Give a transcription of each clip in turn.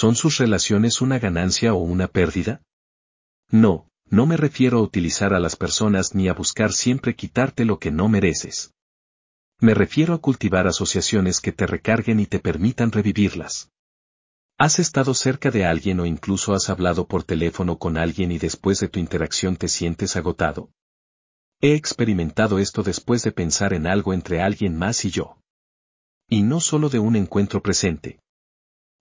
¿Son sus relaciones una ganancia o una pérdida? No, no me refiero a utilizar a las personas ni a buscar siempre quitarte lo que no mereces. Me refiero a cultivar asociaciones que te recarguen y te permitan revivirlas. ¿Has estado cerca de alguien o incluso has hablado por teléfono con alguien y después de tu interacción te sientes agotado? He experimentado esto después de pensar en algo entre alguien más y yo. Y no solo de un encuentro presente.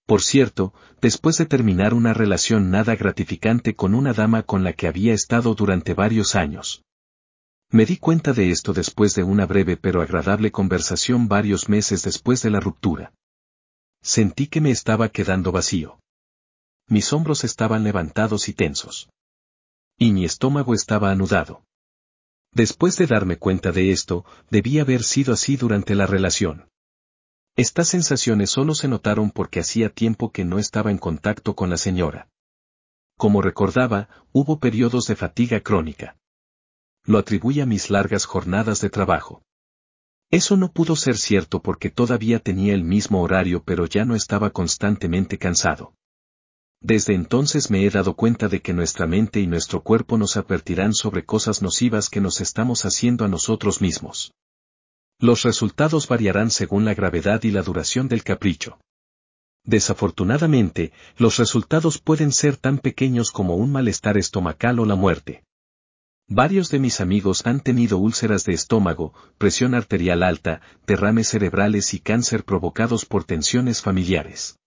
Por cierto, después de terminar una relación nada gratificante con una dama con la que había estado durante varios años. Me di cuenta de esto después de una breve pero agradable conversación varios meses después de la ruptura. Sentí que me estaba quedando vacío. Mis hombros estaban levantados y tensos. Y mi estómago estaba anudado. Después de darme cuenta de esto, debía haber sido así durante la relación. Estas sensaciones solo se notaron porque hacía tiempo que no estaba en contacto con la señora. Como recordaba, hubo periodos de fatiga crónica. Lo atribuí a mis largas jornadas de trabajo. Eso no pudo ser cierto porque todavía tenía el mismo horario pero ya no estaba constantemente cansado. Desde entonces me he dado cuenta de que nuestra mente y nuestro cuerpo nos advertirán sobre cosas nocivas que nos estamos haciendo a nosotros mismos. Los resultados variarán según la gravedad y la duración del capricho. Desafortunadamente, los resultados pueden ser tan pequeños como un malestar estomacal o la muerte. Varios de mis amigos han tenido úlceras de estómago, presión arterial alta, derrames cerebrales y cáncer provocados por tensiones familiares.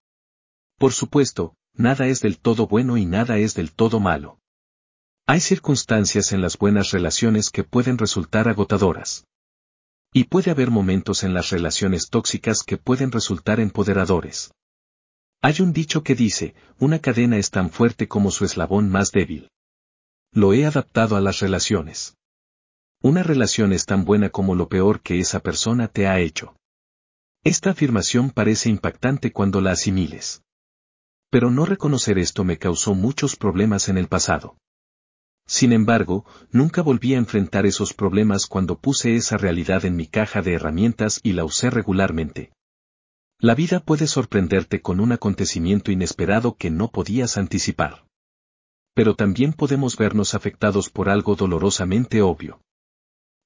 Por supuesto, nada es del todo bueno y nada es del todo malo. Hay circunstancias en las buenas relaciones que pueden resultar agotadoras. Y puede haber momentos en las relaciones tóxicas que pueden resultar empoderadores. Hay un dicho que dice, una cadena es tan fuerte como su eslabón más débil. Lo he adaptado a las relaciones. Una relación es tan buena como lo peor que esa persona te ha hecho. Esta afirmación parece impactante cuando la asimiles. Pero no reconocer esto me causó muchos problemas en el pasado. Sin embargo, nunca volví a enfrentar esos problemas cuando puse esa realidad en mi caja de herramientas y la usé regularmente. La vida puede sorprenderte con un acontecimiento inesperado que no podías anticipar. Pero también podemos vernos afectados por algo dolorosamente obvio.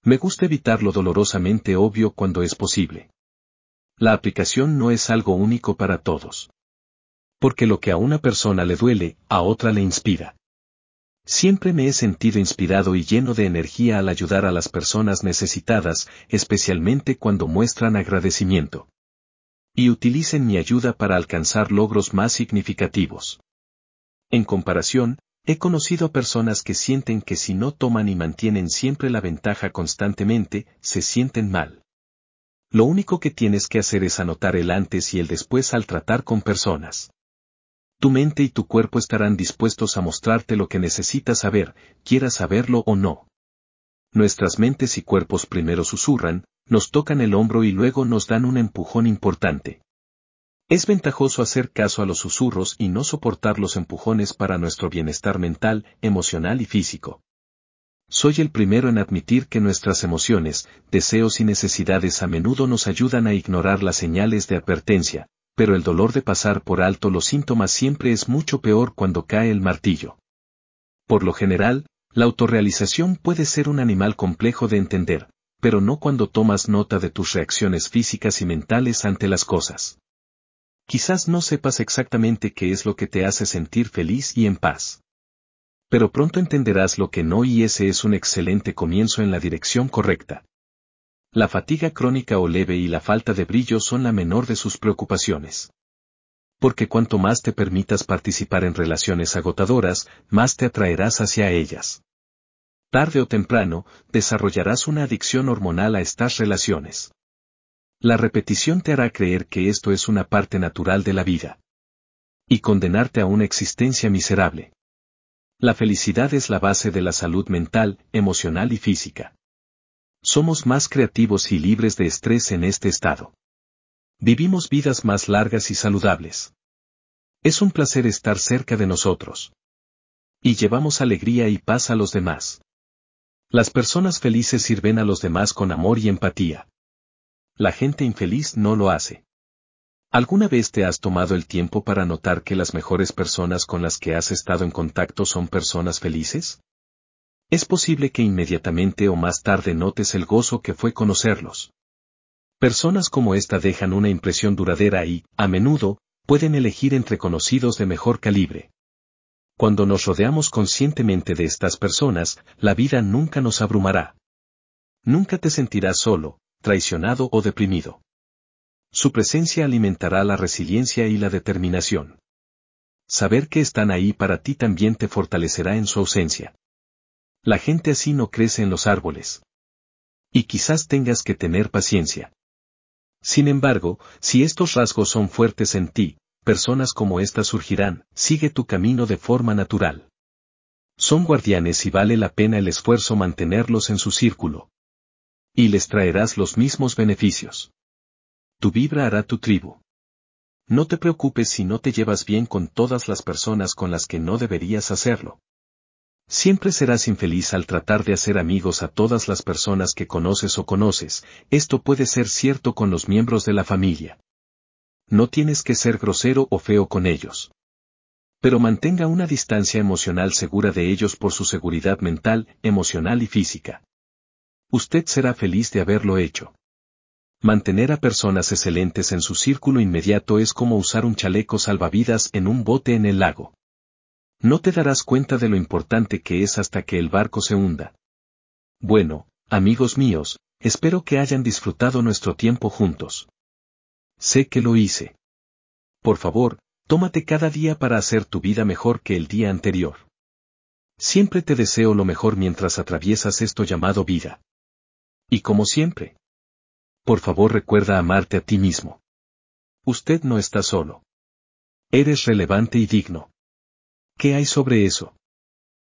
Me gusta evitar lo dolorosamente obvio cuando es posible. La aplicación no es algo único para todos. Porque lo que a una persona le duele, a otra le inspira. Siempre me he sentido inspirado y lleno de energía al ayudar a las personas necesitadas, especialmente cuando muestran agradecimiento. Y utilicen mi ayuda para alcanzar logros más significativos. En comparación, he conocido personas que sienten que si no toman y mantienen siempre la ventaja constantemente, se sienten mal. Lo único que tienes que hacer es anotar el antes y el después al tratar con personas. Tu mente y tu cuerpo estarán dispuestos a mostrarte lo que necesitas saber, quieras saberlo o no. Nuestras mentes y cuerpos primero susurran, nos tocan el hombro y luego nos dan un empujón importante. Es ventajoso hacer caso a los susurros y no soportar los empujones para nuestro bienestar mental, emocional y físico. Soy el primero en admitir que nuestras emociones, deseos y necesidades a menudo nos ayudan a ignorar las señales de advertencia, pero el dolor de pasar por alto los síntomas siempre es mucho peor cuando cae el martillo. Por lo general, la autorrealización puede ser un animal complejo de entender, pero no cuando tomas nota de tus reacciones físicas y mentales ante las cosas. Quizás no sepas exactamente qué es lo que te hace sentir feliz y en paz. Pero pronto entenderás lo que no y ese es un excelente comienzo en la dirección correcta. La fatiga crónica o leve y la falta de brillo son la menor de sus preocupaciones. Porque cuanto más te permitas participar en relaciones agotadoras, más te atraerás hacia ellas. Tarde o temprano, desarrollarás una adicción hormonal a estas relaciones. La repetición te hará creer que esto es una parte natural de la vida. Y condenarte a una existencia miserable. La felicidad es la base de la salud mental, emocional y física. Somos más creativos y libres de estrés en este estado. Vivimos vidas más largas y saludables. Es un placer estar cerca de nosotros. Y llevamos alegría y paz a los demás. Las personas felices sirven a los demás con amor y empatía. La gente infeliz no lo hace. ¿Alguna vez te has tomado el tiempo para notar que las mejores personas con las que has estado en contacto son personas felices? Es posible que inmediatamente o más tarde notes el gozo que fue conocerlos. Personas como esta dejan una impresión duradera y, a menudo, pueden elegir entre conocidos de mejor calibre. Cuando nos rodeamos conscientemente de estas personas, la vida nunca nos abrumará. Nunca te sentirás solo, traicionado o deprimido. Su presencia alimentará la resiliencia y la determinación. Saber que están ahí para ti también te fortalecerá en su ausencia. La gente así no crece en los árboles. Y quizás tengas que tener paciencia. Sin embargo, si estos rasgos son fuertes en ti, personas como estas surgirán, sigue tu camino de forma natural. Son guardianes y vale la pena el esfuerzo mantenerlos en su círculo. Y les traerás los mismos beneficios tu vibra hará tu tribu. No te preocupes si no te llevas bien con todas las personas con las que no deberías hacerlo. Siempre serás infeliz al tratar de hacer amigos a todas las personas que conoces o conoces, esto puede ser cierto con los miembros de la familia. No tienes que ser grosero o feo con ellos. Pero mantenga una distancia emocional segura de ellos por su seguridad mental, emocional y física. Usted será feliz de haberlo hecho. Mantener a personas excelentes en su círculo inmediato es como usar un chaleco salvavidas en un bote en el lago. No te darás cuenta de lo importante que es hasta que el barco se hunda. Bueno, amigos míos, espero que hayan disfrutado nuestro tiempo juntos. Sé que lo hice. Por favor, tómate cada día para hacer tu vida mejor que el día anterior. Siempre te deseo lo mejor mientras atraviesas esto llamado vida. Y como siempre, por favor recuerda amarte a ti mismo. Usted no está solo. Eres relevante y digno. ¿Qué hay sobre eso?